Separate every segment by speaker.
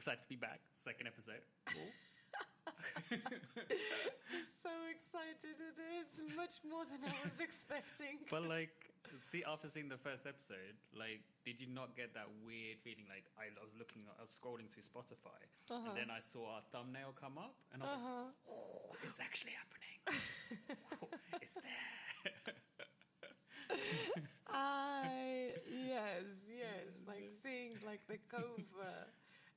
Speaker 1: Excited to be back. Second episode. Cool.
Speaker 2: So excited. It is much more than I was expecting.
Speaker 1: but like, see, after seeing the first episode, like, did you not get that weird feeling? Like, I was looking, I was scrolling through Spotify,
Speaker 2: Uh-huh.
Speaker 1: and then I saw our thumbnail come up, and I was like, oh, it's actually happening. it's there.
Speaker 2: I yes, yes. Like seeing like the cover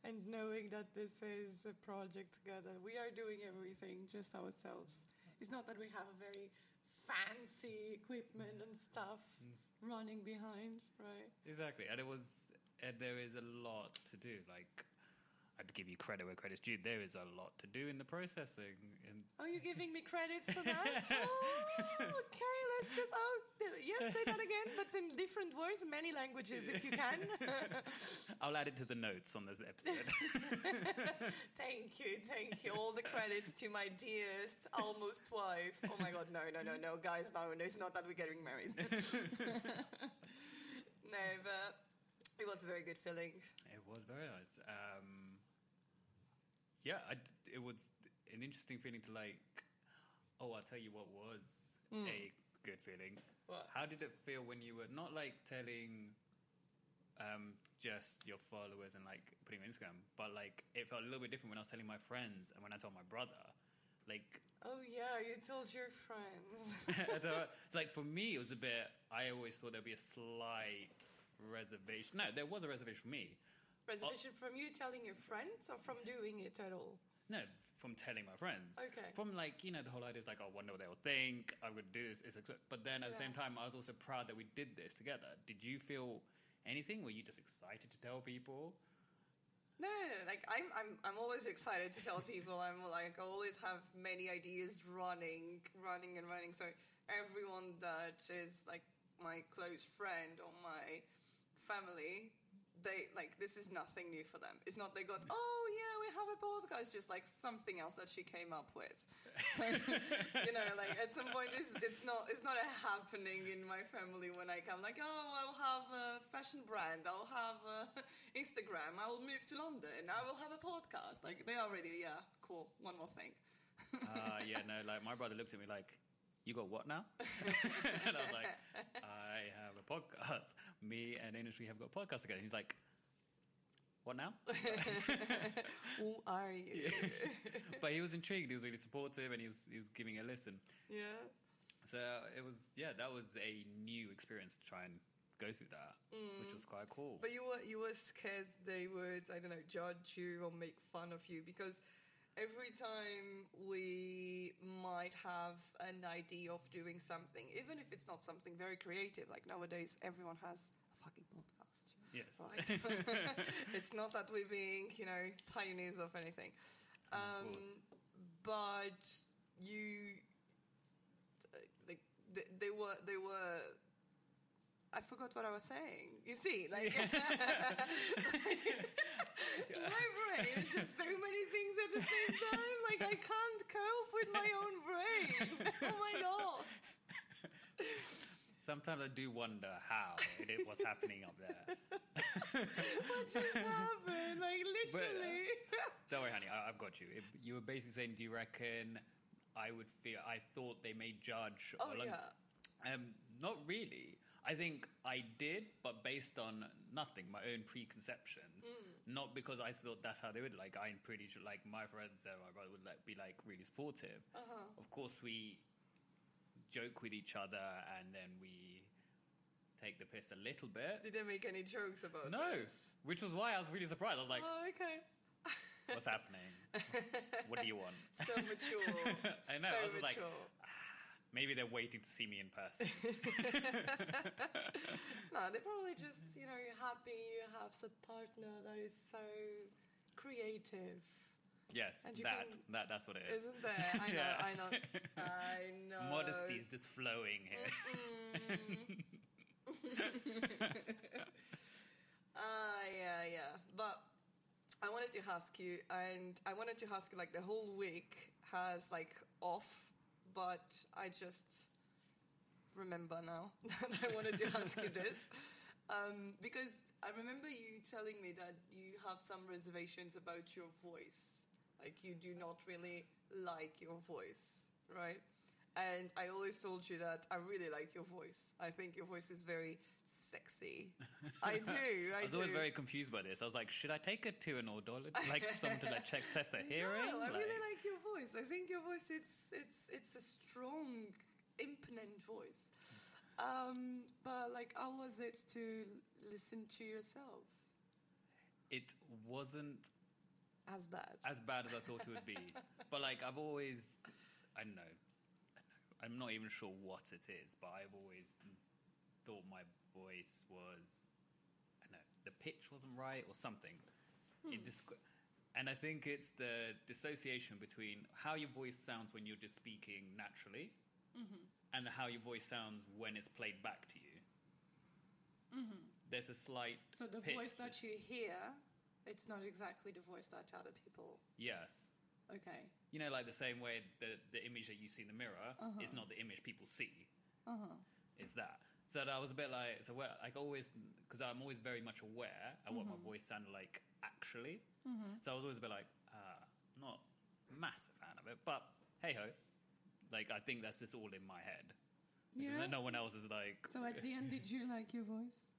Speaker 2: and knowing that this is a project together. We are doing everything just ourselves. It's not that we have a very fancy equipment and stuff mm. running behind, right?
Speaker 1: exactly, and it was, and there is a lot to do. Like, I'd give you credit where credit's due. There is a lot to do in the processing,
Speaker 2: Are you giving me credits for that? oh, okay, let's just. Oh, yes, say that again, but in different words, many languages if you can.
Speaker 1: I'll add it to the notes on this episode.
Speaker 2: thank you, thank you. All the credits to my dearest almost wife. Oh my god, no, no, no, no, guys, no, no, it's not that we're getting married. no, but it was a very good feeling.
Speaker 1: It was very nice. Um, yeah, I it was an interesting feeling to like. Oh, I'll tell you what was a good feeling.
Speaker 2: What?
Speaker 1: How did it feel when you were not like telling um, just your followers and like putting on Instagram, but like it felt a little bit different when I was telling my friends and when I told my brother. Like,
Speaker 2: Oh yeah, you told your friends.
Speaker 1: It's like for me, it was a bit. I always thought there'd be a slight reservation. No, there was a reservation for me.
Speaker 2: Reservation from you telling your friends or from doing it at all?
Speaker 1: No, from telling my friends.
Speaker 2: Okay.
Speaker 1: From like you know the whole idea is like I wonder what they'll think. I would do this. It's a, but then at the same time, I was also proud that we did this together. Did you feel anything? Were you just excited to tell people?
Speaker 2: No, no, no. Like I'm, I'm, I'm always excited to tell people. I'm like, I always have many ideas running, running and running. So everyone that is like my close friend or my family, they like this is nothing new for them. It's not they got, oh yeah, we have a podcast. It's just like something else that she came up with. So you know, like at some point, it's, it's not, it's not a happening in my family when I come. Like, oh, I'll have a fashion brand. I'll have Instagram. I will move to London. I will have a podcast. Like they already, yeah, cool. One more thing.
Speaker 1: Uh, yeah, no. Like my brother looked at me like, "You got what now?" and I was like, "I have a podcast. Me and Industry have got a podcast together." He's like, "What now?"
Speaker 2: Who are you?
Speaker 1: but he was intrigued. He was really supportive, and he was he was giving a listen.
Speaker 2: Yeah.
Speaker 1: So it was yeah, that was a new experience to try and go through that, which was quite cool.
Speaker 2: But you were you were scared they would I don't know judge you or make fun of you because every time we might have an idea of doing something, even if it's not something very creative, like nowadays everyone has a fucking podcast.
Speaker 1: yes,
Speaker 2: Right. it's not that we're being, you know, pioneers of anything.
Speaker 1: Of.
Speaker 2: Um, but you, like, they, they were, they were. I forgot what I was saying. You see, like, my brain is just so many things at the same time. Like, I can't cope with my own brain. Oh my god!
Speaker 1: Sometimes I do wonder how it what's happening up there.
Speaker 2: What just happened? Like, literally.
Speaker 1: Don't worry, honey, I, I've got you. If you were basically saying, do you reckon I would feel? I thought they may judge.
Speaker 2: oh yeah.
Speaker 1: Um, not really. I think I did, but based on nothing, my own preconceptions. Not because I thought that's how they would. Like, I'm pretty sure, like, my friends and my brother would like, be like really supportive.
Speaker 2: Uh-huh.
Speaker 1: Of course, we joke with each other and then we take the piss a little bit.
Speaker 2: Did they make any jokes about
Speaker 1: No,
Speaker 2: this?
Speaker 1: which was why I was really surprised. I was like,
Speaker 2: Oh, okay.
Speaker 1: "What's happening? What do you want?"
Speaker 2: So mature.
Speaker 1: I know,
Speaker 2: So
Speaker 1: I was like-
Speaker 2: mature.
Speaker 1: Maybe they're waiting to see me in person.
Speaker 2: no, they're probably just, you know, happy you have a partner that is so creative.
Speaker 1: Yes, that,
Speaker 2: can-
Speaker 1: that that's what it is.
Speaker 2: Isn't there? I know,
Speaker 1: Yeah.
Speaker 2: I know. I know.
Speaker 1: Modesty is just flowing here.
Speaker 2: Ah, yeah, yeah. But I wanted to ask you, and I wanted to ask you, like, the whole week has, like, off, but I just remember now that I wanted to ask you this. Um, because I remember you telling me that you have some reservations about your voice. Like you do not really like your voice, right? And I always told you that I really like your voice. I think your voice is very sexy. I do. I,
Speaker 1: I was
Speaker 2: do.
Speaker 1: always very confused by this. I was like, should I take it to an audiologist, like someone to like check test her hearing?
Speaker 2: No, I
Speaker 1: like,
Speaker 2: really like your voice. I think your voice it's it's it's a strong, imponent voice. Um, but like, how was it to listen to yourself?
Speaker 1: It wasn't
Speaker 2: As bad.
Speaker 1: as bad as I thought it would be, but like I've always, I don't know, I don't know, I'm not even sure what it is, but I've always thought my voice was, I don't know, the pitch wasn't right or something. It disc- and I think it's the dissociation between how your voice sounds when you're just speaking naturally, and how your voice sounds when it's played back to you. There's a slight
Speaker 2: so the
Speaker 1: pitch.
Speaker 2: voice that you hear, it's not exactly the voice that other people.
Speaker 1: yes.
Speaker 2: Okay.
Speaker 1: You know, like the same way the, the image that you see in the mirror is not the image people see.
Speaker 2: Uh-huh.
Speaker 1: It's that. So that I was a bit like, so well, like always, because I'm always very much aware of what my
Speaker 2: Mm-hmm.
Speaker 1: voice sounded like actually. So I was always a bit like, uh, not massive fan of it, but hey ho. Like, I think that's just all in my head. Because
Speaker 2: Yeah.
Speaker 1: no one else is like,
Speaker 2: So at the end, did you like your voice?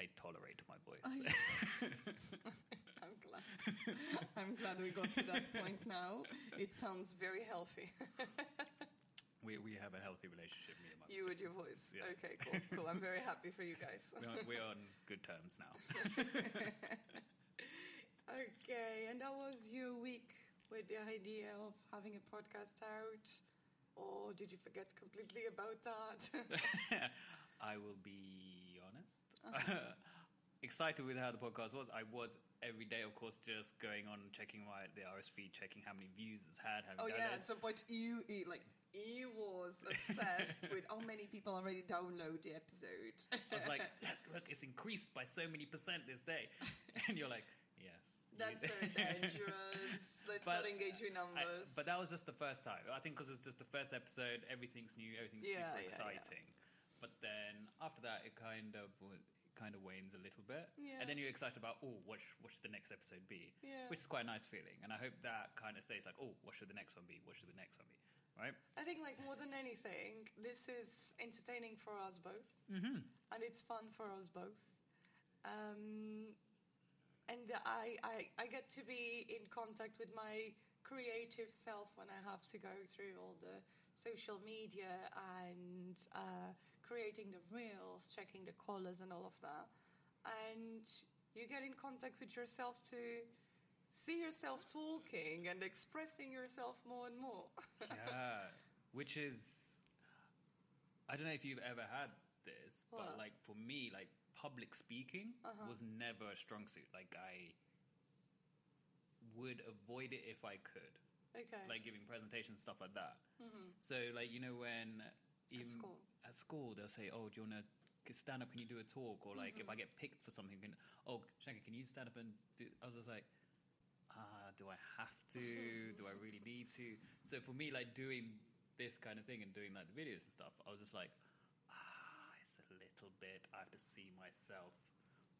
Speaker 1: I tolerate my voice.
Speaker 2: I'm glad. I'm glad we got to that point now. It sounds very healthy.
Speaker 1: we, we have a healthy relationship, me and my
Speaker 2: you
Speaker 1: voice.
Speaker 2: and your voice.
Speaker 1: Yes.
Speaker 2: Okay, cool, cool. I'm very happy for you guys.
Speaker 1: We're on, we're on good terms now.
Speaker 2: Okay, and that was your week with the idea of having a podcast out? Or did you forget completely about that?
Speaker 1: I will be honest. Uh-huh. Excited with how the podcast was. I was every day, of course, just going on checking my the RSS feed, checking how many views it's had. How
Speaker 2: oh
Speaker 1: many
Speaker 2: yeah, at
Speaker 1: downloads.
Speaker 2: some point you, like, he was obsessed with how many people already download the episode.
Speaker 1: I was like, look, look, it's increased by so many percent this day, and you're like, yes.
Speaker 2: That's very dangerous. Let's
Speaker 1: But
Speaker 2: not engage with
Speaker 1: I-
Speaker 2: numbers.
Speaker 1: but that was just the first time. I think because it was just the first episode, everything's new, everything's
Speaker 2: Yeah,
Speaker 1: super
Speaker 2: yeah, yeah.
Speaker 1: exciting. But then after that, it kind of wa- kind of wanes a little bit,
Speaker 2: Yeah.
Speaker 1: and then you're excited about oh, what sh- what should the next episode be?
Speaker 2: Yeah.
Speaker 1: Which is quite a nice feeling, and I hope that kind of stays like oh, what should the next one be? What should the next one be? Right?
Speaker 2: I think, like more than anything, this is entertaining for us both, mm-hmm. and it's fun for us both. Um, and I, I, I get to be in contact with my creative self when I have to go through all the social media and uh, creating the reels, checking the colors, and all of that. And you get in contact with yourself to see yourself talking and expressing yourself more and more.
Speaker 1: yeah. Which is, I don't know if you've ever had this,
Speaker 2: What?
Speaker 1: but like for me, like public speaking was never a strong suit. Like I would avoid it if I could.
Speaker 2: okay.
Speaker 1: like giving presentations stuff like that. So like you know when even
Speaker 2: Mm-hmm. school.
Speaker 1: at school they'll say, "Oh, do you want to stand up? Can you do a talk?" Or like if I
Speaker 2: Mm-hmm.
Speaker 1: get picked for something, can, "Oh, Shankar, can you stand up and do?" I was just like, "Ah, do I have to? do I really need to?" So for me, like doing this kind of thing and doing like the videos and stuff, I was just like, "Ah, it's a little bit. I have to see myself."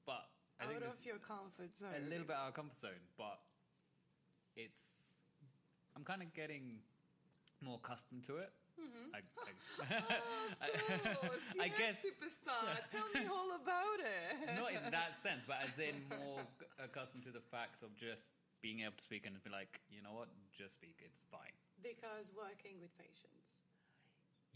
Speaker 1: But I
Speaker 2: out of your comfort zone.
Speaker 1: a little bit out of comfort zone, but it's I'm kind of getting more accustomed to it.
Speaker 2: Mm-hmm.
Speaker 1: I,
Speaker 2: Of
Speaker 1: I,
Speaker 2: course,
Speaker 1: I
Speaker 2: yes,
Speaker 1: guess
Speaker 2: superstar. Tell me all about it.
Speaker 1: not in that sense, but as in more accustomed to the fact of just being able to speak and be like, you know what, just speak, it's fine.
Speaker 2: because working with patients.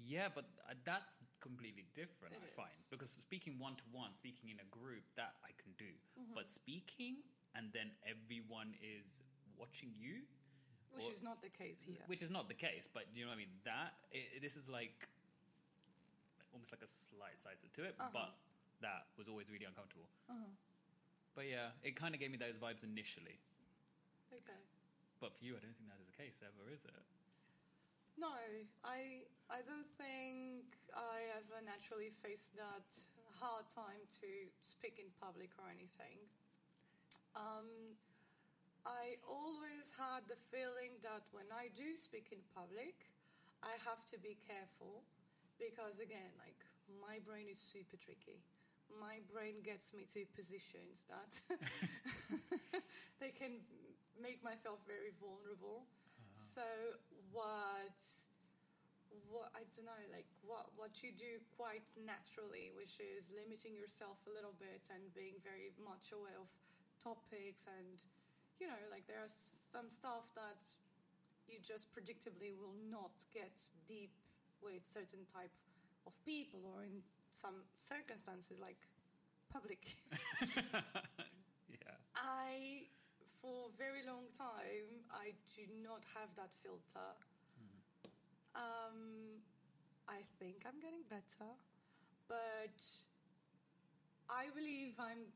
Speaker 1: Yeah, but uh, that's completely different.
Speaker 2: It
Speaker 1: I find because speaking one to one, speaking in a group, that I can do.
Speaker 2: Mm-hmm.
Speaker 1: But speaking and then everyone is watching you,
Speaker 2: Which
Speaker 1: or-
Speaker 2: is not the case here.
Speaker 1: which is not the case. But you know what I mean. That i this is like almost like a slight side to it,
Speaker 2: Uh-huh.
Speaker 1: but that was always really uncomfortable. But yeah, it kind of gave me those vibes initially.
Speaker 2: Okay.
Speaker 1: But for you, I don't think that is the case ever, is it?
Speaker 2: No, I I don't think I ever naturally faced that hard time to speak in public or anything. Um, I always had the feeling that when I do speak in public, I have to be careful because again, like my brain is super tricky. My brain gets me to positions that they can make myself very vulnerable. So what what I don't know, like what what you do quite naturally, which is limiting yourself a little bit and being very much aware of topics and you know, like there are some stuff that you just predictably will not get deep with certain type of people or in some circumstances like public.
Speaker 1: yeah.
Speaker 2: I, for a very long time, I do not have that filter. Um, I think I'm getting better, but I believe I'm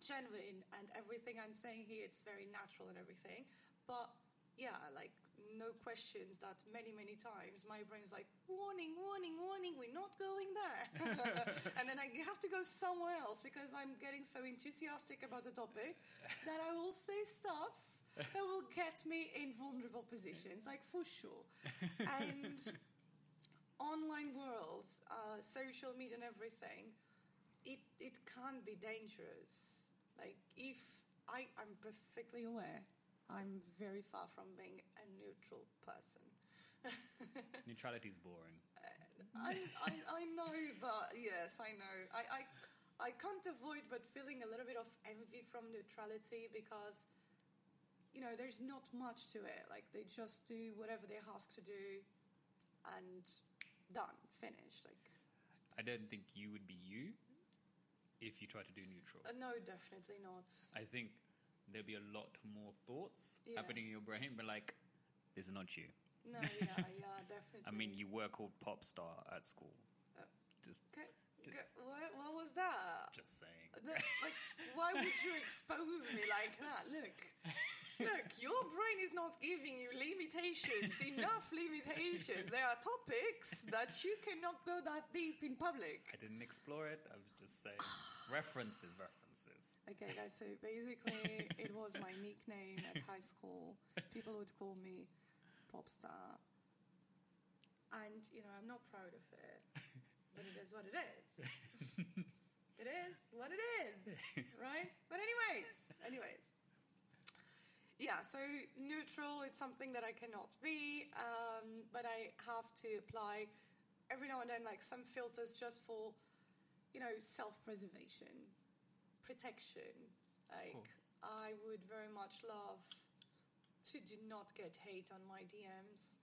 Speaker 2: genuine and everything I'm saying here, it's very natural and everything. But yeah, like no questions that many, many times my brain's like, warning, warning, warning, we're not going there. and then I have to go somewhere else because I'm getting so enthusiastic about the topic that I will say stuff that will get me in vulnerable positions, like for sure. And online worlds, uh, social media and everything, it, it can be dangerous. Like if I, I'm perfectly aware I'm very far from being a neutral person.
Speaker 1: Neutrality is boring.
Speaker 2: I, I, I know, but yes, I know. I, I, I can't avoid but feeling a little bit of envy from neutrality because, you know, there's not much to it. Like, they just do whatever they're asked to do and done, finished. Like,
Speaker 1: I don't think you would be you if you try to do neutral.
Speaker 2: uh, no, definitely not.
Speaker 1: I think there'll be a lot more thoughts
Speaker 2: Yeah.
Speaker 1: happening in your brain, but like, this is not you.
Speaker 2: No, yeah, yeah, definitely.
Speaker 1: I mean, you were called pop star at school.
Speaker 2: Uh,
Speaker 1: just,
Speaker 2: Okay, okay, what, what was that?
Speaker 1: just saying.
Speaker 2: Like, why would you expose me like that? Look, look, your brain is not giving you limitations, enough limitations. There are topics that you cannot go that deep in public.
Speaker 1: I didn't explore it. I was just saying references, references.
Speaker 2: Okay, guys, so basically, it was my nickname at high school. People would call me pop star. And, you know, I'm not proud of it, but it is what it is. It is what it is, right? But anyways, anyways. Yeah, so neutral is something that I cannot be, um, but I have to apply every now and then like some filters just for, you know, self-preservation, protection. Like. I would very much love to do not get hate on my DMs.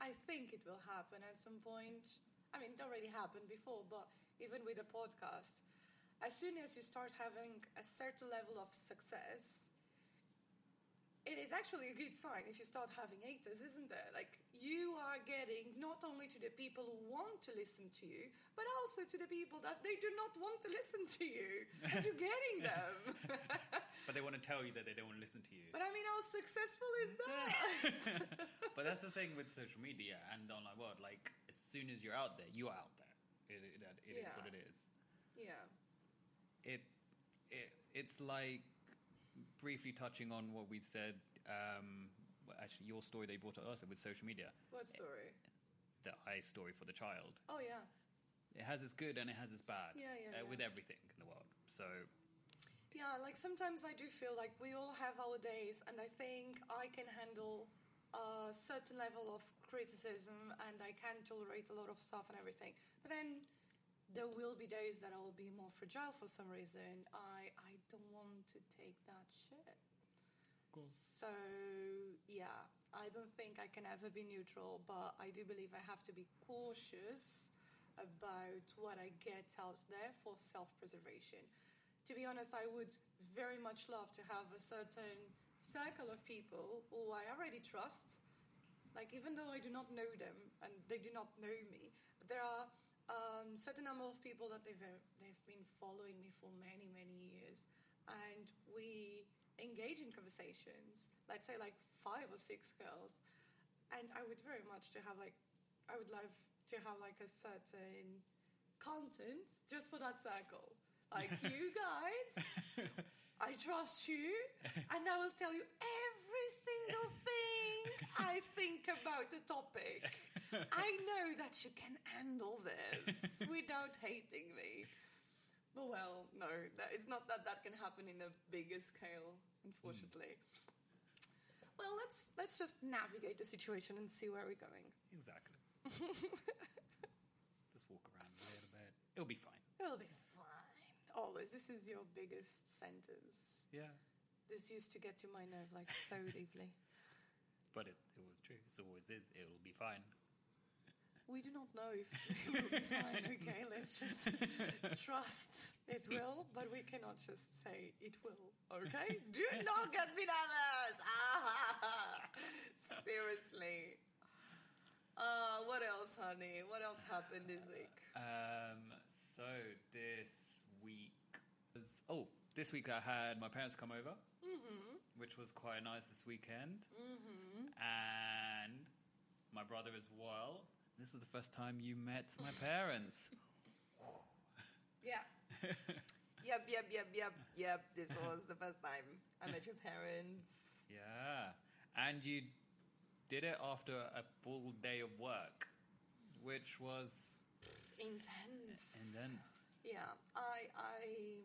Speaker 2: I think it will happen at some point. I mean, it already happened before, but even with a podcast, as soon as you start having a certain level of success, it is actually a good sign if you start having haters, isn't it? Like you are getting not only to the people who want to listen to you, but also to the people that they do not want to listen to you, and you're getting them.
Speaker 1: But they want to tell you that they don't want to listen to you.
Speaker 2: but I mean, how successful is that?
Speaker 1: but that's the thing with social media and online world. Like, as soon as you're out there, you are out there. It, it, that- it is
Speaker 2: Yeah.
Speaker 1: what it is.
Speaker 2: yeah.
Speaker 1: It, it it's like briefly touching on what we said. Um, well, actually, your story they brought to us with social media,
Speaker 2: What story?
Speaker 1: the I story for the child.
Speaker 2: Oh yeah.
Speaker 1: It has its good and it has its bad.
Speaker 2: Yeah, yeah,
Speaker 1: uh,
Speaker 2: yeah.
Speaker 1: With everything in the world. So
Speaker 2: Yeah, like sometimes I do feel like we all have our days, and I think I can handle a certain level of criticism and I can tolerate a lot of stuff and everything. But then there will be days that I will be more fragile for some reason. I, I don't want to take that shit.
Speaker 1: Cool.
Speaker 2: So, yeah, I don't think I can ever be neutral, but I do believe I have to be cautious about what I get out there for self preservation. To be honest, I would very much love to have a certain circle of people who I already trust. Like, even though I do not know them and they do not know me, but there are um, certain number of people that they've, they've been following me for many, many years. And we engage in conversations, let's say like five or six girls. And I would very much to have like, I would love to have like a certain content just for that circle. Like you guys, I trust you, and I will tell you every single thing I think about the topic. I know that you can handle this without hating me. But well, no, that, it's not that that can happen in a bigger scale, unfortunately. Mm. Well, let's let's just navigate the situation and see where we're going.
Speaker 1: Exactly. Just walk around a little bit. It'll be fine.
Speaker 2: It'll be fine. Always. This is your biggest sentence.
Speaker 1: Yeah.
Speaker 2: This used to get to my nerve like so deeply.
Speaker 1: But it, it was true. It always is. It'll be fine.
Speaker 2: We do not know if it will be fine, okay? Let's just trust it will, but we cannot just say it will, okay? Do not get me nervous! Ah, seriously. Uh, what else, honey? What else happened this week?
Speaker 1: Um, so this oh, this week I had my parents come over, mm-hmm. which was quite nice this weekend. Mm-hmm. And my brother as well. This was the first time you met my parents.
Speaker 2: Yeah. yep, yep, yep, yep, yep. This was the first time I met your parents.
Speaker 1: yeah. And you did it after a full day of work, which was
Speaker 2: Intense.
Speaker 1: intense.
Speaker 2: Yeah, I, I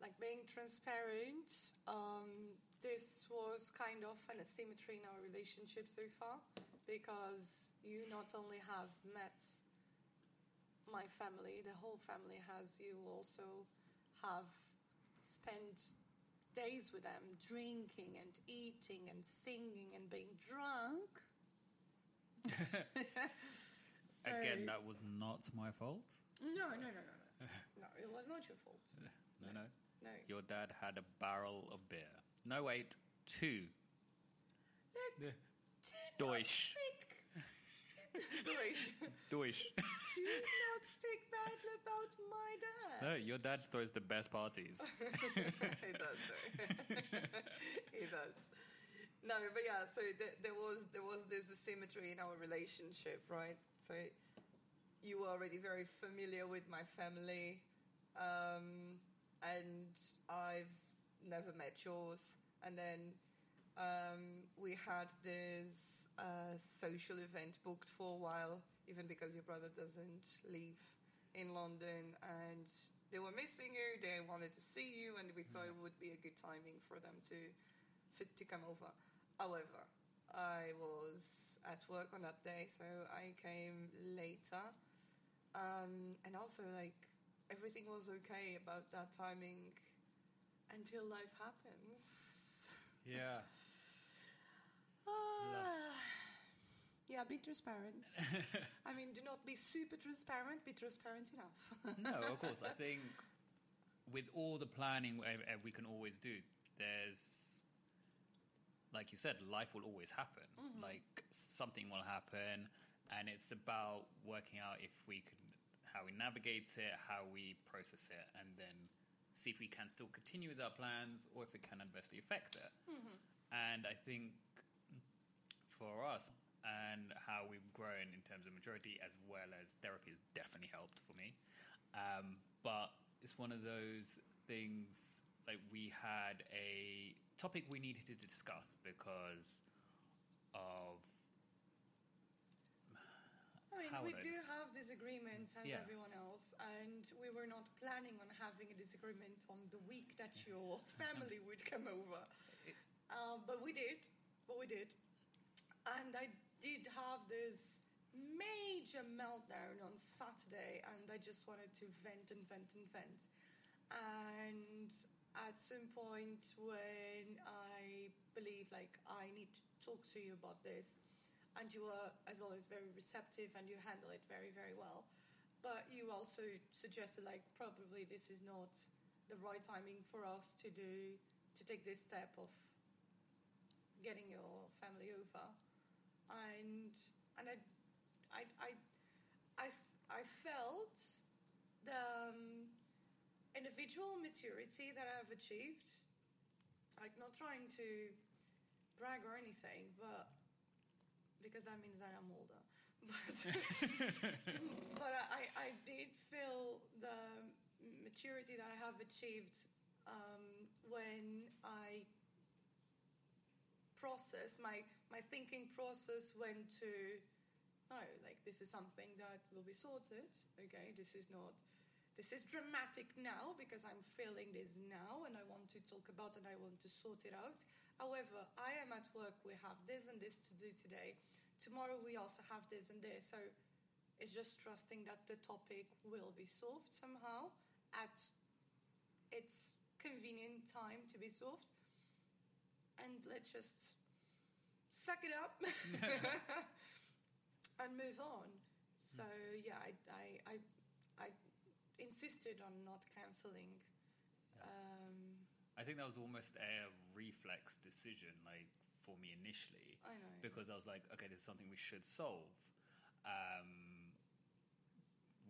Speaker 2: like being transparent. Um, this was kind of an asymmetry in our relationship so far because you not only have met my family, the whole family has, you also have spent days with them drinking and eating and singing and being drunk. So-
Speaker 1: Again, that was not my fault.
Speaker 2: no, no, no, no, no. No, it was not your fault.
Speaker 1: No, no.
Speaker 2: No.
Speaker 1: Your dad had a barrel of beer. No, wait, two. Deutsch.
Speaker 2: Deutsch.
Speaker 1: Deutsch.
Speaker 2: Do not speak badly about my dad.
Speaker 1: no, your dad throws the best parties.
Speaker 2: he does though. he does. No, but yeah. So th- there was there was this asymmetry in our relationship, right? So you were already very familiar with my family, um, and I've never met yours. And then um, we had this uh, social event booked for a while, even because your brother doesn't live in London, and they were missing you. They wanted to see you, and we thought it would be a good timing for them to fit to come over. However, I was at work on that day, so I came later, um, and also like everything was okay about that timing until life happens.
Speaker 1: yeah.
Speaker 2: Ah. Yeah, be transparent. I mean, do not be super transparent, be transparent enough.
Speaker 1: No, of course. I think with all the planning uh, uh, we can always do, there's, like you said, life will always happen. Like something will happen, and it's about working out if we can, how we navigate it, how we process it, and then see if we can still continue with our plans or if it can adversely affect it. And I think for us and how we've grown in terms of maturity as well as therapy has definitely helped for me. Um, but it's one of those things like we had a topic we needed to discuss because of
Speaker 2: I mean, we do have disagreements as
Speaker 1: Yeah.
Speaker 2: everyone else, and we were not planning on having a disagreement on the week that your family would come over. Uh, but we did, but we did. And I did have this major meltdown on Saturday, and I just wanted to vent and vent and vent. And at some point, when I believe like I need to talk to you about this, and you were, as always, very receptive and you handle it very, very well. But you also suggested like probably this is not the right timing for us to do to take this step of getting your family over, and and I I I I, I felt the um, individual maturity that I've achieved. Like not trying to brag or anything, but because that means that I'm older. But but I, I did feel the maturity that I have achieved um, when I process, my my thinking process went to no, like this is something that will be sorted. Okay, this is not. This is dramatic now because I'm feeling this now and I want to talk about and I want to sort it out. However, I am at work, we have this and this to do today. Tomorrow we also have this and this. So it's just trusting that the topic will be solved somehow at its convenient time to be solved. And let's just suck it up and move on. So yeah, I, I, I, I insisted on not cancelling. Um,
Speaker 1: I think that was almost a reflex decision, like for me initially,
Speaker 2: I know.
Speaker 1: because I was like, okay, this is something we should solve. Um,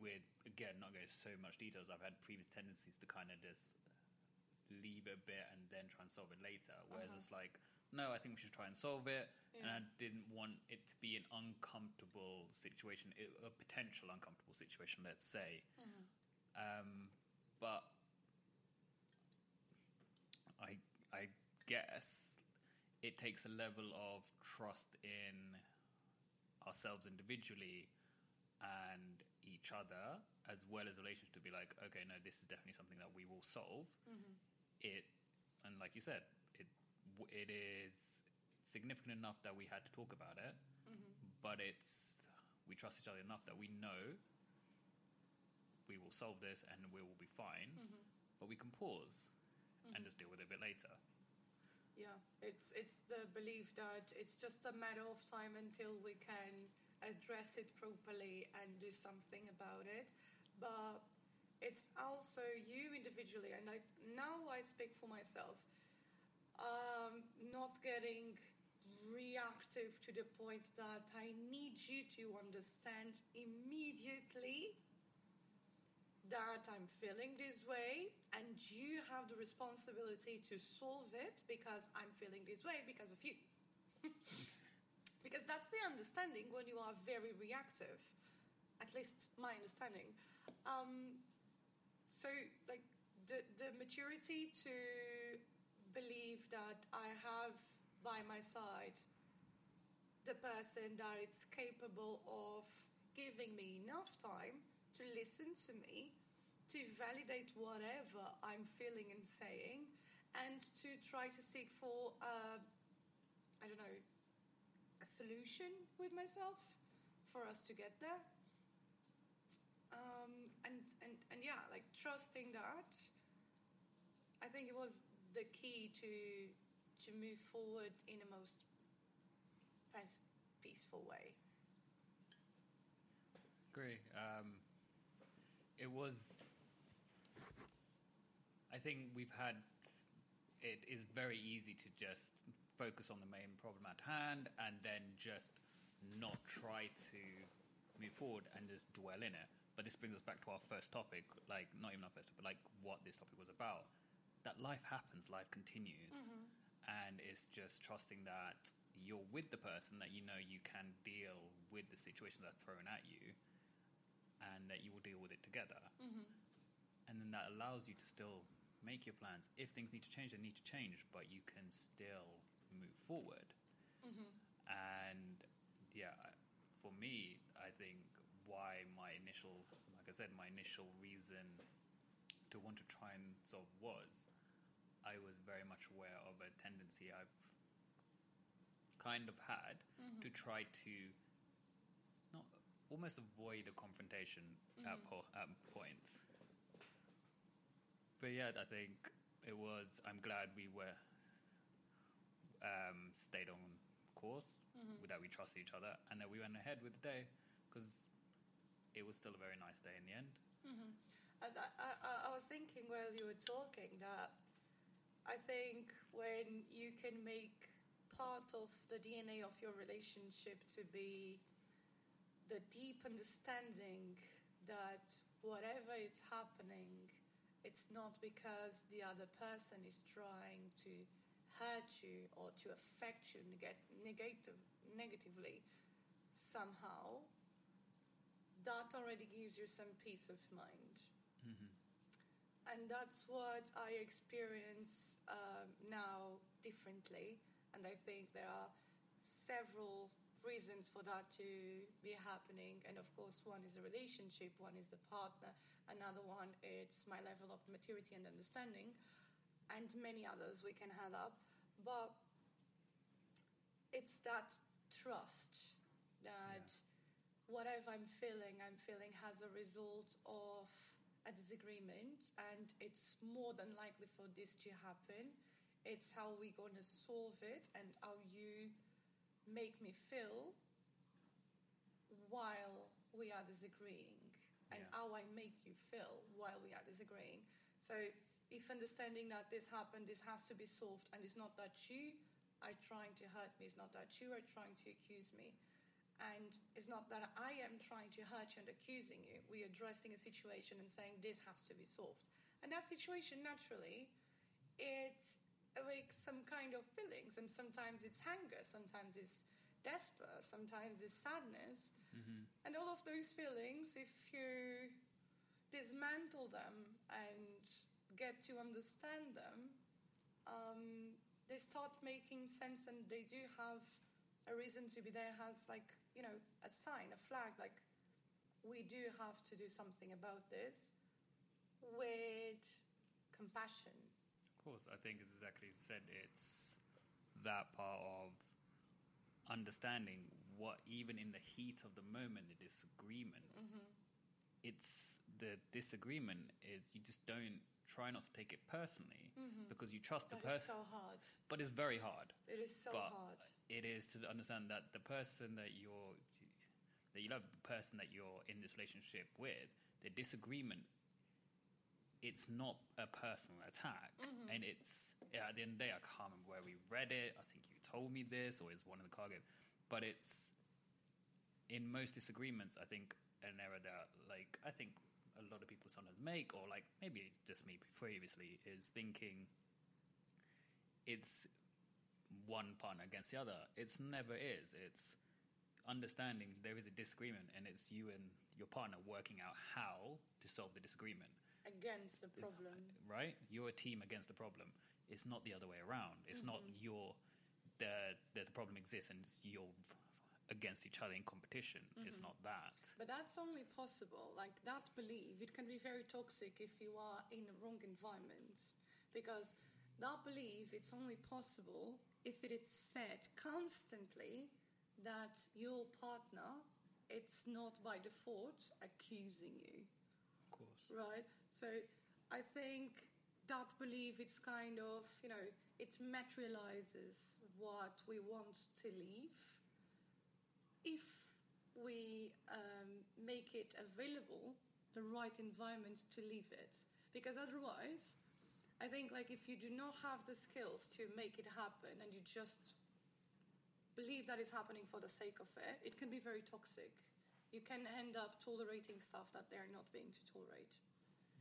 Speaker 1: with again, not going into so much details, I've had previous tendencies to kind of just leave it a bit and then try and solve it later. Whereas
Speaker 2: Uh-huh.
Speaker 1: it's like, no, I think we should try and solve it, and I didn't want it to be an uncomfortable situation, a potential uncomfortable situation, let's say.
Speaker 2: Mm-hmm.
Speaker 1: Um, but I I guess it takes a level of trust in ourselves individually and each other as well as relationship to be like okay no this is definitely something that we will solve. Mm-hmm. It and like you said it it is significant enough that we had to talk about it mm-hmm. but it's we trust each other enough that we know we will solve this and we will be fine. Mm-hmm. But we can pause and just deal with it a bit later
Speaker 2: Yeah, it's it's the belief that it's just a matter of time until we can address it properly and do something about it. But it's also you individually, and I, now I speak for myself. Um, not getting reactive to the point that I need you to understand immediately that I'm feeling this way, and you have the responsibility to solve it because I'm feeling this way because of you. because that's the understanding when you are very reactive, at least my understanding. Um, so, like, the, the maturity to believe that I have by my side the person that is capable of giving me enough time to listen to me, to validate whatever I'm feeling and saying, and to try to seek for, uh, I don't know, a solution with myself for us to get there. Um, and, and, and yeah, like trusting that, I think it was the key to to move forward in a most peaceful way.
Speaker 1: Agree. Um, it was. I think we've had. It is very easy to just focus on the main problem at hand and then just not try to move forward and just dwell in it. But this brings us back to our first topic, like not even our first topic, but like what this topic was about. That life happens, life continues, mm-hmm. and it's just trusting that you're with the person that you know you can deal with the situations that are thrown at you, and that you will deal with it together. Mm-hmm. And then that allows you to still make your plans. If things need to change, they need to change, but you can still move forward. Mm-hmm. And yeah, for me, I think why my initial, like I said, my initial reason to want to try and solve was I was very much aware of a tendency I've kind of had mm-hmm. to try to not almost avoid a confrontation at, mm-hmm. po- at points. But yeah, I think it was. I'm glad we were um, stayed on course, that we trusted each other, and that we went ahead with the day because it was still a very nice day in the end.
Speaker 2: And I, I, I was thinking while you were talking that I think when you can make part of the DNA of your relationship to be the deep understanding that whatever is happening, it's not because the other person is trying to hurt you or to affect you neg- negative, negatively somehow, that already gives you some peace of mind. And that's what I experience um, now differently. And I think there are several reasons for that to be happening. And of course, one is the relationship, one is the partner, another one is my level of maturity and understanding, and many others we can add up. But it's that trust that yeah. whatever I'm feeling, I'm feeling has a result of a disagreement, and it's more than likely for this to happen. It's how we're going to solve it and how you make me feel while we are disagreeing and yeah. how I make you feel while we are disagreeing. So, if understanding that this happened, this has to be solved, and it's not that you are trying to hurt me, it's not that you are trying to accuse me, and it's not that I am trying to hurt you and accusing you. We're addressing a situation and saying this has to be solved. And that situation, naturally, it awakes some kind of feelings, and sometimes it's anger, sometimes it's despair, sometimes it's sadness. Mm-hmm. And all of those feelings, if you dismantle them and get to understand them, um, they start making sense and they do have a reason to be there, has like, you know, a sign, a flag, like, we do have to do something about this with compassion.
Speaker 1: Of course, I think it's exactly said. It's that part of understanding what even in the heat of the moment, the disagreement, mm-hmm. it's the disagreement is you just don't try not to take it personally mm-hmm. because you trust
Speaker 2: that
Speaker 1: the person.
Speaker 2: so hard.
Speaker 1: But it's very hard.
Speaker 2: It is so
Speaker 1: but
Speaker 2: hard.
Speaker 1: It is to understand that the person that you're that you love, the person that you're in this relationship with, the disagreement. It's not a personal attack, mm-hmm. and it's yeah, at the end of the day. I can't remember where we read it. I think you told me this, or it's one of the cargo but it's in most disagreements. I think an error that like I think a lot of people sometimes make, or like maybe just me previously, is thinking it's one partner against the other. It's never is. It's understanding there is a disagreement, and it's you and your partner working out how to solve the disagreement
Speaker 2: against the problem.
Speaker 1: Right? You're a team against the problem. It's not the other way around. It's mm-hmm. not your the, the, the problem exists and you're against each other in competition. Mm-hmm. It's not that.
Speaker 2: But that's only possible. Like that belief, it can be very toxic if you are in a wrong environment. Because that belief, it's only possible if it is fed constantly that your partner, it's not by default accusing you.
Speaker 1: Of course.
Speaker 2: Right? So I think that belief, it's kind of, you know, it materializes what we want to leave. If we um, make it available the right environment to leave it. Because otherwise i think like if you do not have the skills to make it happen and you just believe that it's happening for the sake of it it can be very toxic. You can end up tolerating stuff that they're not being to tolerate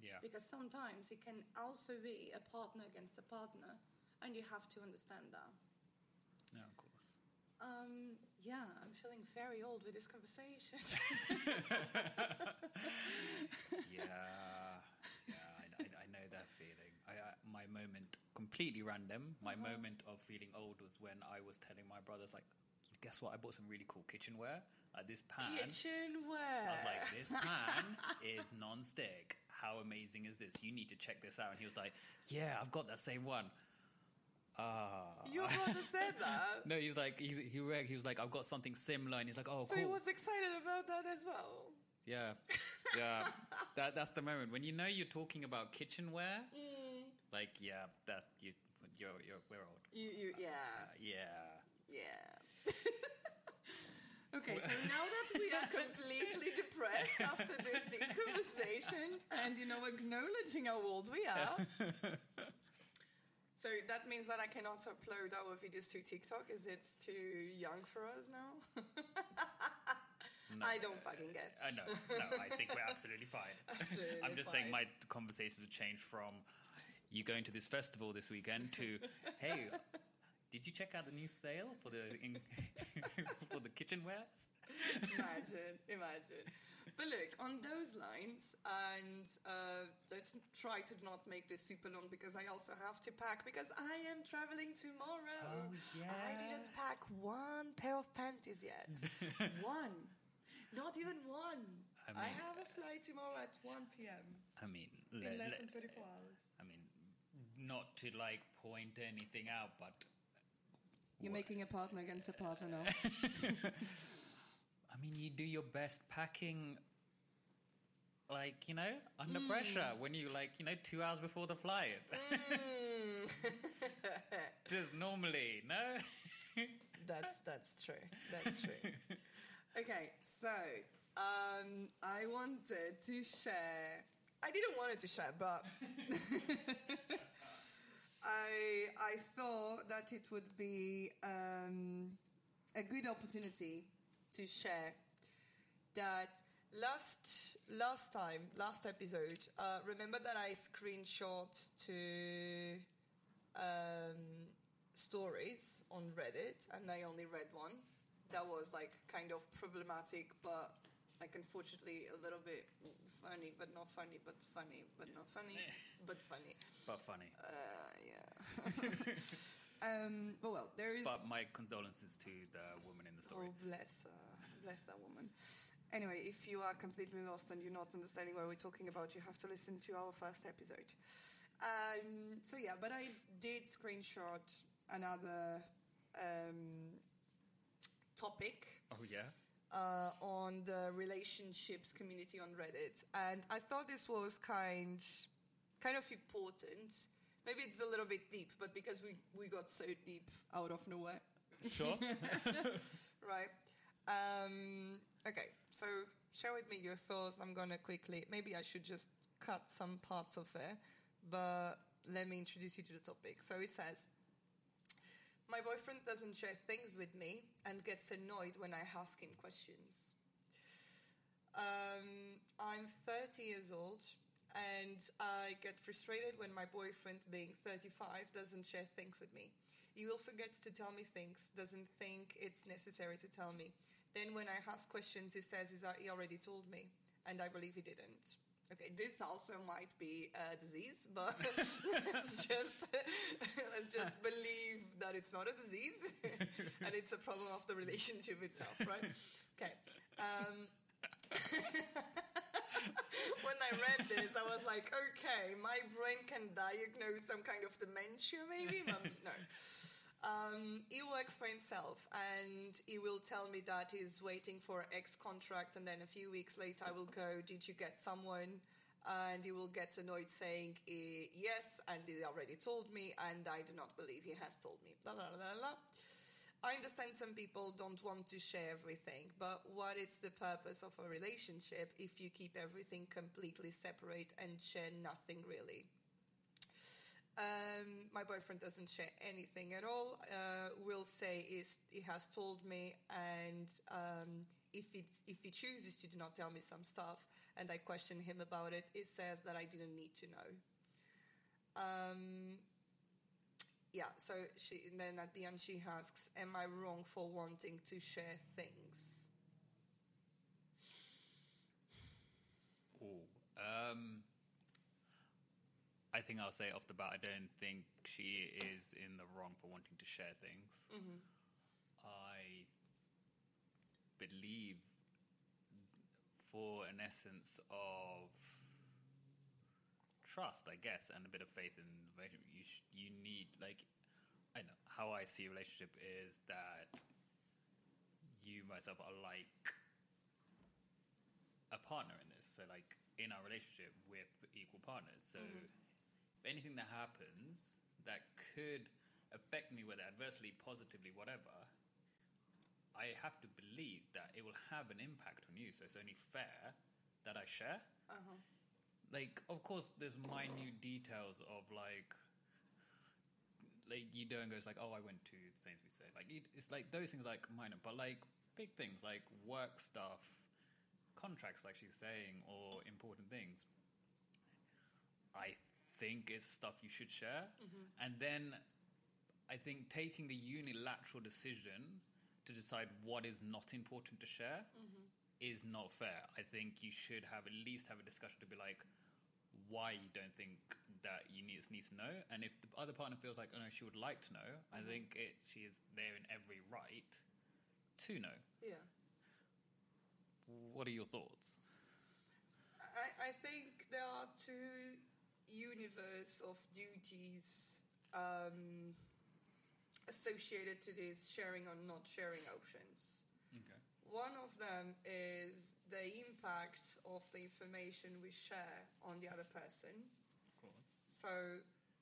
Speaker 1: yeah
Speaker 2: because sometimes it can also be a partner against a partner and you have to understand that.
Speaker 1: Yeah, of course.
Speaker 2: Um, yeah, I'm feeling very old with this conversation.
Speaker 1: yeah, yeah, I, I, I, know that feeling. I, my moment, completely random, my uh-huh. moment of feeling old was when I was telling my brothers, like, guess what? I bought some really cool kitchenware. Uh, this pan.
Speaker 2: Kitchenware.
Speaker 1: I was like, this pan is non-stick. How amazing is this? You need to check this out. And he was like, yeah, I've got that same one. Ah.
Speaker 2: Your brother said that.
Speaker 1: no, he's like he's, he he was like I've got something similar, and he's like, oh,
Speaker 2: so
Speaker 1: cool.
Speaker 2: he was excited about that as well.
Speaker 1: Yeah, yeah. that that's the moment when you know you're talking about kitchenware. Mm. Like, yeah, that you you're, you're we're old.
Speaker 2: You you yeah uh,
Speaker 1: yeah
Speaker 2: yeah. Okay, so now that we are completely depressed after this deep conversation and, you know, acknowledging how old we are, So that means that I cannot upload our videos to TikTok. Is it too young for us now? no, I don't fucking get.
Speaker 1: Uh, no, no, I think we're absolutely fine.
Speaker 2: Absolutely
Speaker 1: I'm just
Speaker 2: fine.
Speaker 1: saying my conversation have changed from you going to this festival this weekend to hey. Did you check out the new sale for the in, for the kitchenwares?
Speaker 2: imagine, imagine. But look, on those lines, and uh, let's try to not make this super long because I also have to pack because I am traveling tomorrow.
Speaker 1: Oh, yeah.
Speaker 2: I didn't pack one pair of panties yet. one. Not even one.
Speaker 1: I
Speaker 2: I, have a flight tomorrow at 1 p.m.
Speaker 1: I mean,
Speaker 2: in less
Speaker 1: le-
Speaker 2: than 24 hours.
Speaker 1: I mean, not to like point anything out, but
Speaker 2: You're
Speaker 1: What?
Speaker 2: making a partner against a partner now.
Speaker 1: I mean, you do your best packing, like you know, under
Speaker 2: Mm.
Speaker 1: pressure when you like you know two hours before the flight.
Speaker 2: Mm.
Speaker 1: Just normally, no.
Speaker 2: That's that's true. That's true. okay, so um, I wanted to share. I didn't want it to share, but I I thought that it would be um, a good opportunity to share that last last time last episode. Uh, remember that I screenshot to um, stories on Reddit, and I only read one. That was like kind of problematic, but like unfortunately a little bit funny, but not funny, but funny, but not funny, but funny.
Speaker 1: but funny.
Speaker 2: Uh, yeah. um, but well, there is.
Speaker 1: But my condolences to the woman in the story.
Speaker 2: Oh, bless, uh, bless that woman. Anyway, if you are completely lost and you're not understanding what we're talking about, you have to listen to our first episode. Um, so yeah, but I did screenshot another um, topic
Speaker 1: Oh yeah.
Speaker 2: Uh, on the relationships community on Reddit, and I thought this was kind kind of important. Maybe it's a little bit deep, but because we, we got so deep out of nowhere,
Speaker 1: Sure.
Speaker 2: right? Um, okay, so share with me your thoughts. I'm gonna quickly. Maybe I should just cut some parts of it, but let me introduce you to the topic. So it says. My boyfriend doesn't share things with me and gets annoyed when I ask him questions. Um, I'm 30 years old and I get frustrated when my boyfriend, being 35, doesn't share things with me. He will forget to tell me things, doesn't think it's necessary to tell me. Then when I ask questions, he says he already told me, and I believe he didn't. Okay, this also might be a disease, but let's just let's just believe that it's not a disease and it's a problem of the relationship itself, right? Okay. Um, when I read this, I was like, okay, my brain can diagnose some kind of dementia, maybe, but no. Um, he works for himself and he will tell me that he's waiting for X contract, and then a few weeks later, I will go, Did you get someone? And he will get annoyed saying eh, yes, and he already told me, and I do not believe he has told me. La, la, la, la. I understand some people don't want to share everything, but what is the purpose of a relationship if you keep everything completely separate and share nothing really? Um, my boyfriend doesn't share anything at all. Uh, will say is he has told me, and um, if he if he chooses to do not tell me some stuff, and I question him about it, it says that I didn't need to know. Um, yeah. So she then at the end she asks, "Am I wrong for wanting to share things?"
Speaker 1: Ooh. Um, I think I'll say off the bat, I don't think she is in the wrong for wanting to share things. Mm-hmm. I believe, for an essence of trust, I guess, and a bit of faith in the relationship, you, sh- you need, like, I know how I see a relationship is that you myself are like a partner in this. So, like, in our relationship, we're equal partners. So, if anything that happens that could affect me, whether adversely, positively, whatever, I have to believe that it will have an impact on you. So, it's only fair that I share.
Speaker 2: Uh-huh.
Speaker 1: Like, of course, there's minute details of like, like you don't go it's like, oh, I went to the Sainsbury's. So like, it's like those things like minor, but like big things like work stuff, contracts, like she's saying, or important things. I think is stuff you should share, and then I think taking the unilateral decision to decide what is not important to share is not fair. I think you should have at least have a discussion to be like why you don't think that you need, need to know, and if the other partner feels like oh no, she would like to know, I
Speaker 2: Mm-hmm.
Speaker 1: think it she is there in every right to know.
Speaker 2: Yeah.
Speaker 1: What are your thoughts?
Speaker 2: I, I think there are two universe of duties um, associated to these sharing or not sharing options.
Speaker 1: Okay.
Speaker 2: One of them is the impact of the information we share on the other person.
Speaker 1: Of course.
Speaker 2: So,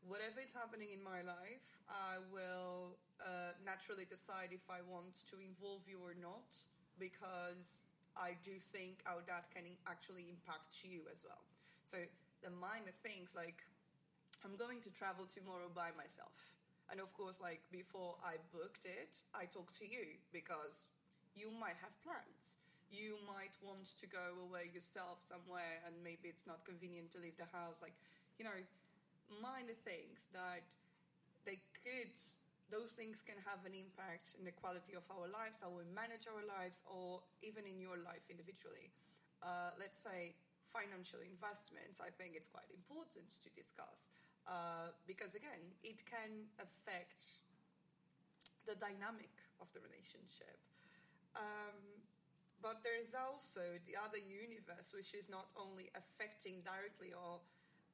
Speaker 2: whatever is happening in my life, I will uh, naturally decide if I want to involve you or not because I do think how that can actually impact you as well. So, the minor things like I'm going to travel tomorrow by myself. And of course, like before I booked it, I talked to you because you might have plans. You might want to go away yourself somewhere and maybe it's not convenient to leave the house. Like, you know, minor things that they could, those things can have an impact in the quality of our lives, how we manage our lives, or even in your life individually. Uh, let's say financial investments, I think it's quite important to discuss uh, because, again, it can affect the dynamic of the relationship. Um, but there's also the other universe, which is not only affecting directly or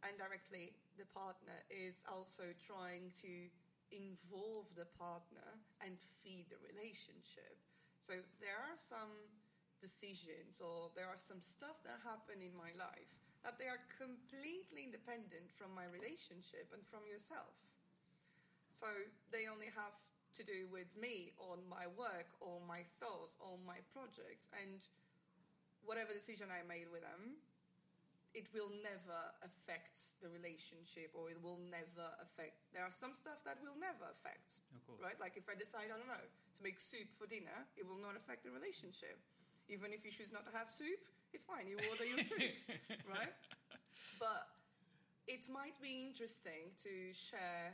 Speaker 2: indirectly the partner, is also trying to involve the partner and feed the relationship. So there are some decisions or there are some stuff that happen in my life that they are completely independent from my relationship and from yourself. So they only have to do with me or my work or my thoughts or my projects and whatever decision I made with them, it will never affect the relationship or it will never affect. There are some stuff that will never affect,
Speaker 1: Of course.
Speaker 2: right? Like if I decide, I don't know, to make soup for dinner, it will not affect the relationship. Even if you choose not to have soup, it's fine. You order your food, right? But it might be interesting to share.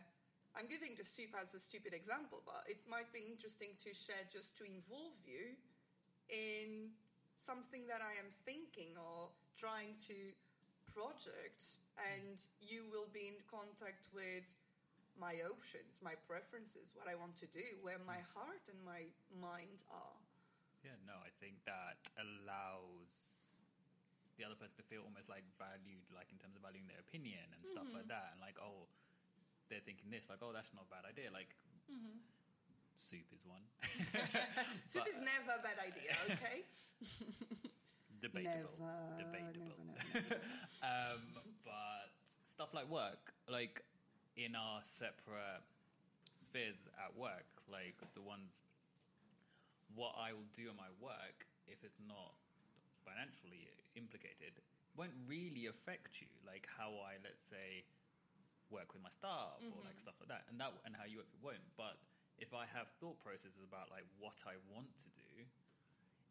Speaker 2: I'm giving the soup as a stupid example, but it might be interesting to share just to involve you in something that I am thinking or trying to project, and you will be in contact with my options, my preferences, what I want to do, where my heart and my mind are.
Speaker 1: Yeah, no, I think that allows the other person to feel almost like valued, like in terms of valuing their opinion and stuff like that, and like, oh, they're thinking this, like, oh, that's not a bad idea. Like, soup is one.
Speaker 2: Soup
Speaker 1: But-
Speaker 2: is never a bad idea, okay?
Speaker 1: debatable.
Speaker 2: Never,
Speaker 1: debatable.
Speaker 2: never, never,
Speaker 1: um, but stuff like work, like in our separate spheres at work, like the ones, what I will do in my work, if it's not financially implicated, won't really affect you. Like how I, let's say, work with my staff or like stuff like that, and that and how you work it won't. But if I have thought processes about like what I want to do,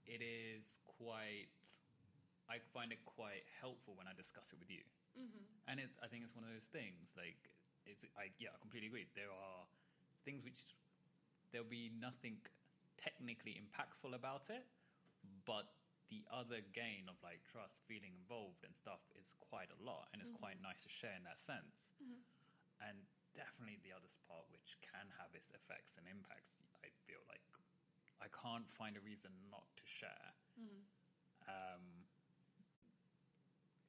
Speaker 1: it is quite. I find it quite helpful when I discuss it with you, mm-hmm. and it's. I think it's one of those things. Like, it's. I yeah, I completely agree. There are things which there'll be nothing technically impactful about it, but the other gain of like trust, feeling involved, and stuff is quite a lot, and it's mm-hmm. quite nice to share in that sense. Mm-hmm. And definitely the other part, which can have its effects and impacts, I feel like I can't find a reason not to share mm-hmm. um,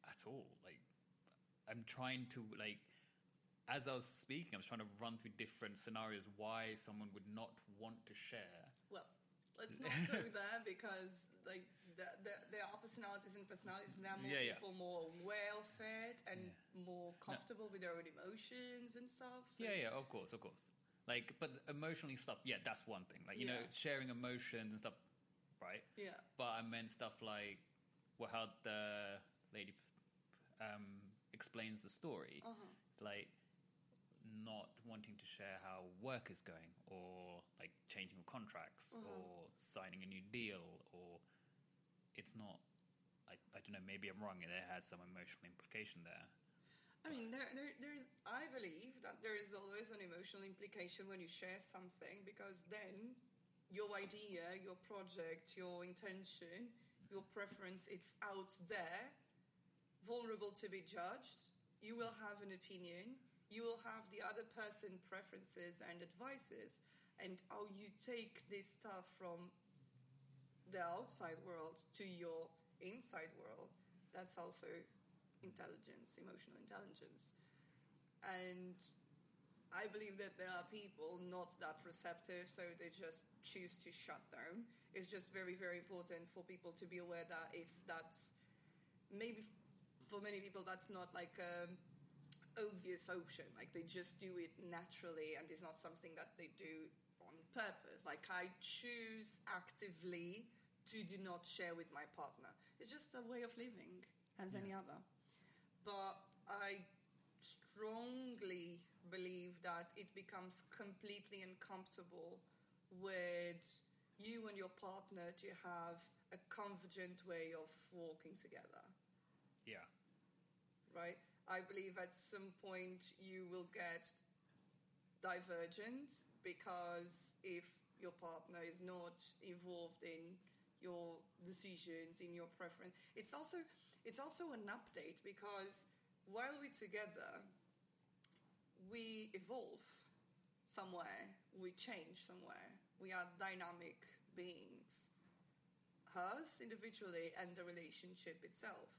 Speaker 1: at all. Like I'm trying to like. As I was speaking, I was trying to run through different scenarios why someone would not want to share.
Speaker 2: Let's not go there because like the, the, there are personalities and personalities. now more
Speaker 1: Yeah, yeah.
Speaker 2: people more well fed and more comfortable with their own emotions and stuff. So
Speaker 1: Yeah, yeah, of course, of course. Like, but emotionally stuff, yeah, that's one thing. Like, you know, sharing emotions and stuff, right?
Speaker 2: Yeah.
Speaker 1: But I meant stuff like, well, how the lady um, explains the story.
Speaker 2: Uh-huh.
Speaker 1: It's like not wanting to share how work is going, or like changing contracts,
Speaker 2: Uh-huh.
Speaker 1: or signing a new deal, or it's not. I, I don't know. Maybe I'm wrong. It has some emotional implication there.
Speaker 2: I mean, there, there, there's, I believe that there is always an emotional implication when you share something because then your idea, your project, your intention your preference it's out there, vulnerable to be judged. You will have an opinion. You will have the other person preferences and advices, and how you take this stuff from the outside world to your inside world. That's also intelligence, emotional intelligence, and I believe that there are people not that receptive, so they just choose to shut down. It's just very, very important for people to be aware that if that's maybe for many people that's not like an obvious option, like they just do it naturally and it's not something that they do on purpose. Like I choose actively to do not share with my partner. It's just a way of living as any other. But I strongly believe that it becomes completely uncomfortable with you and your partner to have a convergent way of walking together,
Speaker 1: Yeah.
Speaker 2: right? I believe at some point you will get divergent because if your partner is not involved in your decisions, in your preference, it's also it's also an update because while we're together, we evolve somewhere, we change somewhere. We are dynamic beings, us individually and the relationship itself.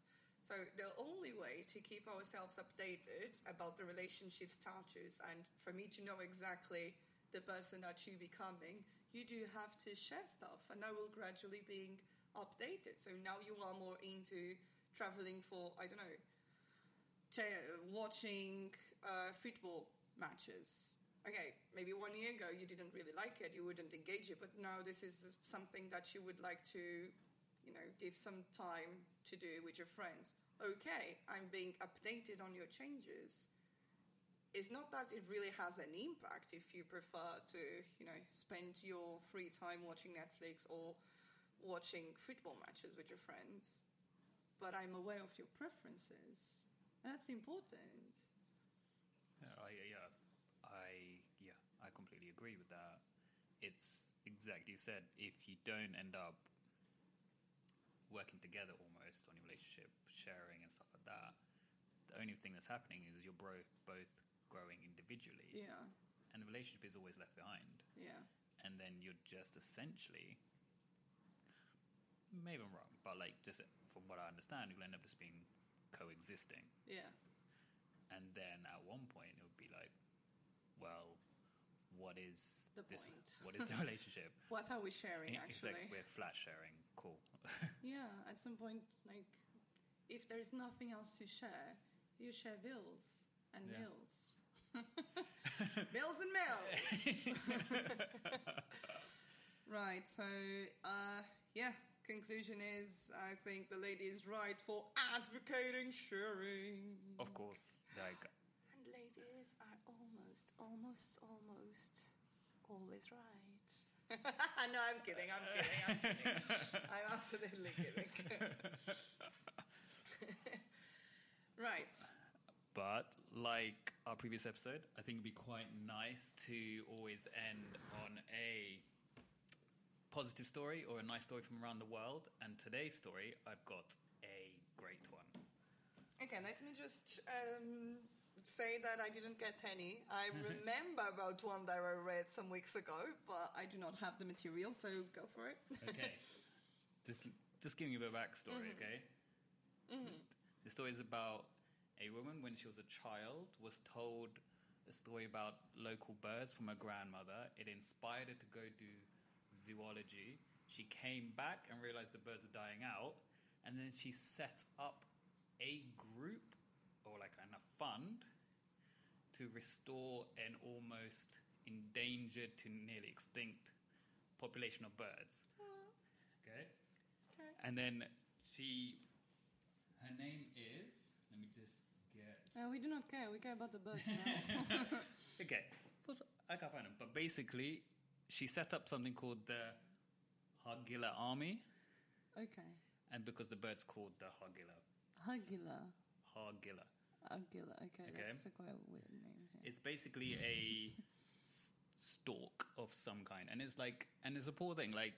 Speaker 2: So the only way to keep ourselves updated about the relationship status and for me to know exactly the person that you're becoming, you do have to share stuff and that will gradually being updated. So now you are more into traveling for, I don't know, watching uh, football matches. Okay, maybe one year ago you didn't really like it, you wouldn't engage it, but now this is something that you would like to, you know, give some time to do with your friends. Okay, I'm being updated on your changes. It's not that it really has an impact if you prefer to, you know, spend your free time watching Netflix or watching football matches with your friends. But I'm aware of your preferences. That's important.
Speaker 1: Yeah, I, yeah, I yeah, I completely agree with that. It's exactly said. If you don't end up working together almost on your relationship, sharing and stuff like that, the only thing that's happening is you're both both growing individually,
Speaker 2: Yeah,
Speaker 1: and the relationship is always left behind.
Speaker 2: yeah,
Speaker 1: And then you're just essentially, maybe I'm wrong, but like just from what I understand, you'll end up just being coexisting.
Speaker 2: yeah.
Speaker 1: And then at one point it would be like, well, what is
Speaker 2: The
Speaker 1: this?
Speaker 2: point.
Speaker 1: What is the relationship?
Speaker 2: What are we sharing actually?
Speaker 1: like we're flat sharing. Cool.
Speaker 2: Yeah, at some point, like, if there's nothing else to share, you share bills and
Speaker 1: Yeah.
Speaker 2: meals. bills and meals. right, so, uh, yeah, conclusion is I think the lady is right for advocating sharing.
Speaker 1: of course, like
Speaker 2: And ladies are almost, almost, almost always right. no, I'm kidding, I'm kidding, I'm kidding. I'm absolutely kidding. right.
Speaker 1: But like our previous episode, I think it'd be quite nice to always end on a positive story or a nice story from around the world. And today's story, I've got a great one.
Speaker 2: Okay, let me just um, say that I didn't get any. I mm-hmm. remember about one that I read some weeks ago, but I do not have the material, so go for it.
Speaker 1: Okay. just, just giving you a bit of backstory, mm-hmm. okay? Mm-hmm. The story is about a woman when she was a child was told a story about local birds from her grandmother. It inspired her to go do zoology. She came back and realized the birds were dying out, and then she set up a group or like a fund to restore an almost endangered to nearly extinct population of birds. Okay?
Speaker 2: Okay.
Speaker 1: And then she, her name is, let me just get,
Speaker 2: Uh, we do not care. We care about the birds now.
Speaker 1: okay, I can't find them, but basically, she set up something called the Hargila Army,
Speaker 2: okay.
Speaker 1: and because the bird's called the Hargila,
Speaker 2: Hargila.
Speaker 1: Hargila.
Speaker 2: Hargila. Okay,
Speaker 1: Okay.
Speaker 2: that's a quite weird name. Here.
Speaker 1: It's basically a s- stork of some kind, and it's like, and it's a poor thing. Like,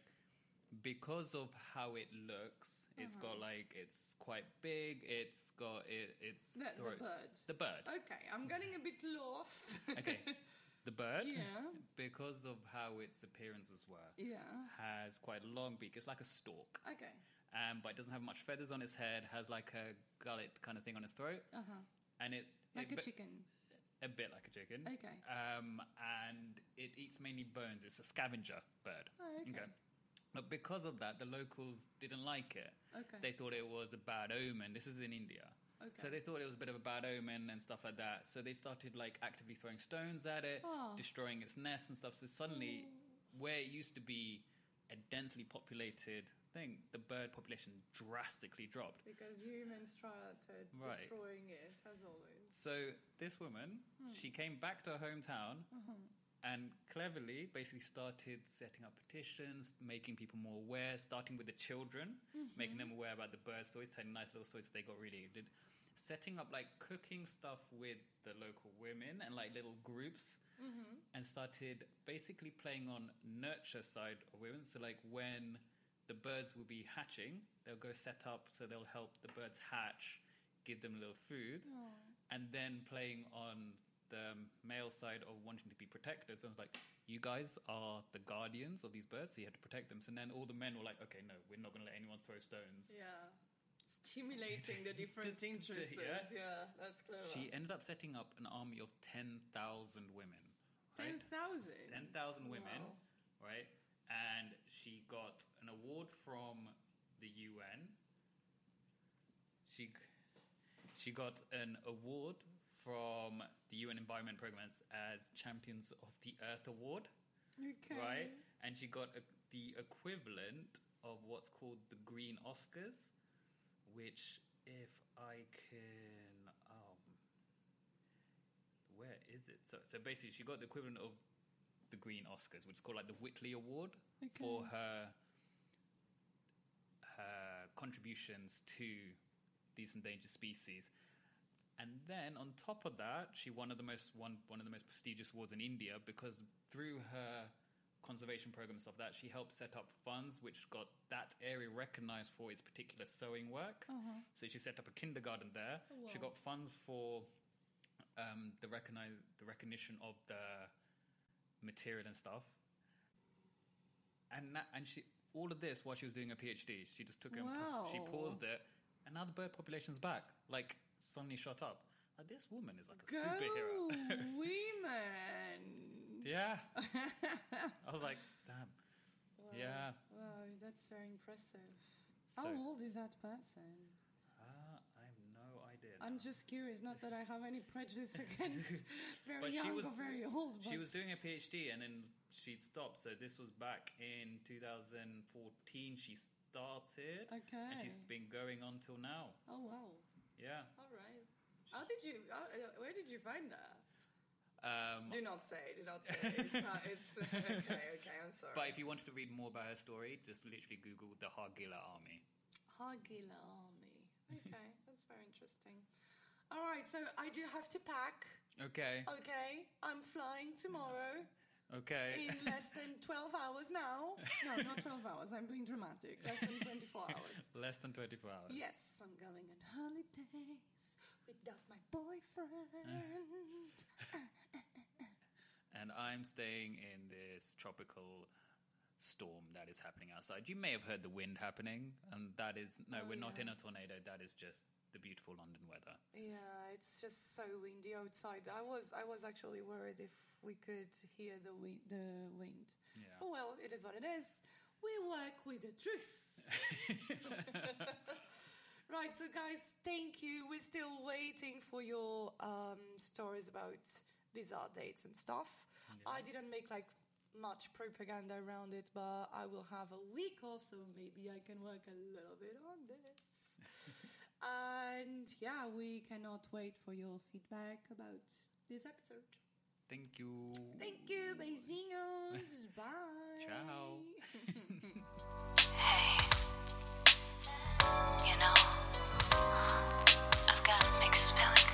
Speaker 1: because of how it looks, it's got
Speaker 2: Uh-huh.
Speaker 1: like it's quite big. It's got it. It's
Speaker 2: The, the bird.
Speaker 1: The bird.
Speaker 2: Okay, I'm getting a bit lost.
Speaker 1: Okay, the bird.
Speaker 2: Yeah.
Speaker 1: Because of how its appearances were,
Speaker 2: yeah.
Speaker 1: has quite a long beak. It's like a stork,
Speaker 2: Okay.
Speaker 1: um, but it doesn't have much feathers on its head. Has like a gullet kind of thing on its throat,
Speaker 2: Uh huh.
Speaker 1: And it
Speaker 2: Like
Speaker 1: it,
Speaker 2: a chicken.
Speaker 1: a bit like a chicken.
Speaker 2: Okay.
Speaker 1: Um, and it eats mainly bones. It's a scavenger bird.
Speaker 2: Oh, okay.
Speaker 1: But because of that, the locals didn't like it.
Speaker 2: Okay.
Speaker 1: They thought it was a bad omen. This is in India.
Speaker 2: Okay.
Speaker 1: So they thought it was a bit of a bad omen and stuff like that. So they started like actively throwing stones at it,
Speaker 2: Oh.
Speaker 1: destroying its nest and stuff. So suddenly, where it used to be a densely populated thing, the bird population drastically dropped.
Speaker 2: Because humans tried
Speaker 1: Right.
Speaker 2: destroying it, as always.
Speaker 1: So this woman,
Speaker 2: Hmm.
Speaker 1: she came back to her hometown
Speaker 2: Uh-huh.
Speaker 1: and cleverly basically started setting up petitions, making people more aware, starting with the children,
Speaker 2: Mm-hmm.
Speaker 1: making them aware about the bird stories, telling nice little stories they got really did. Setting up like cooking stuff with the local women and like little groups,
Speaker 2: Mm-hmm.
Speaker 1: and started basically playing on nurture side of women. So like when the birds will be hatching, they'll go set up so they'll help the birds hatch, give them a little food, and then playing on the male side of wanting to be protectors. So it's like, you guys are the guardians of these birds, so you have to protect them. So then all the men were like, okay, no, we're not going to let anyone throw stones.
Speaker 2: Yeah. Stimulating the different interests.
Speaker 1: Yeah.
Speaker 2: Yeah. that's clever.
Speaker 1: She ended up setting up an army of 10,000 women. right?
Speaker 2: 10,000?
Speaker 1: 10,000 women,
Speaker 2: Wow.
Speaker 1: right? And she got an award from the UN. She she got an award from the UN Environment Programs as Champions of the Earth Award,
Speaker 2: Okay.
Speaker 1: right? And she got a, the equivalent of what's called the Green Oscars, which, if I can, um, where is it? So, so basically, she got the equivalent of the Green Oscars, which is called like the Whitley Award for her her contributions to these endangered species. And then on top of that, she won of the most one one of the most prestigious awards in India because through her conservation program and stuff like that, she helped set up funds which got that area recognized for its particular sewing work. So she set up a kindergarten there. She got funds for um, the recognize the recognition of the material and stuff. And that, and she all of this while she was doing a PhD. She just took it. And she paused it, and now the bird population's back. Like suddenly shot up. Like, this woman is like a
Speaker 2: Go
Speaker 1: superhero.
Speaker 2: women!
Speaker 1: yeah. I was like, damn. Yeah.
Speaker 2: Wow, that's very impressive.
Speaker 1: So,
Speaker 2: How old is that person?
Speaker 1: uh, I have no idea.
Speaker 2: I'm just curious, not that I have any prejudice against very
Speaker 1: But
Speaker 2: young
Speaker 1: was-
Speaker 2: or very old.
Speaker 1: She was doing a PhD and then she'd stopped. So this was back in 2014. She started.
Speaker 2: Okay.
Speaker 1: And she's been going on till now.
Speaker 2: Oh wow!
Speaker 1: Yeah.
Speaker 2: All right. How did you? Where did you find that?
Speaker 1: Um,
Speaker 2: Do not say. Do not say. It's not. It's okay. Okay. I'm sorry.
Speaker 1: but if you wanted to read more about her story, just literally Google the Hargila army.
Speaker 2: Hargila Army. Okay, that's very interesting. All right, so I do have to pack.
Speaker 1: Okay.
Speaker 2: Okay, I'm flying tomorrow
Speaker 1: Okay.
Speaker 2: in less than 12 hours now. No, not 12 hours. I'm being dramatic. Less than 24 hours.
Speaker 1: Less than 24 hours.
Speaker 2: Yes, I'm going on holidays without my boyfriend.
Speaker 1: And I'm staying in this tropical storm that is happening outside. You may have heard the wind happening, and that is no,
Speaker 2: Oh,
Speaker 1: we're not in a tornado. That is just the beautiful London weather.
Speaker 2: Yeah, it's just so windy outside. I was I was actually worried if we could hear the wind. The wind.
Speaker 1: Yeah.
Speaker 2: Oh well, it is what it is. We work with the truth. right, so guys, thank you. We're still waiting for your um, stories about bizarre dates and stuff. Yeah. I didn't make like much propaganda around it, but I will have a week off, so maybe I can work a little bit on this. And yeah, we cannot wait for your feedback about this episode.
Speaker 1: Thank you.
Speaker 2: Thank you, beijinhos. Bye.
Speaker 1: Ciao.
Speaker 3: hey. You know, I've got mixed feelings.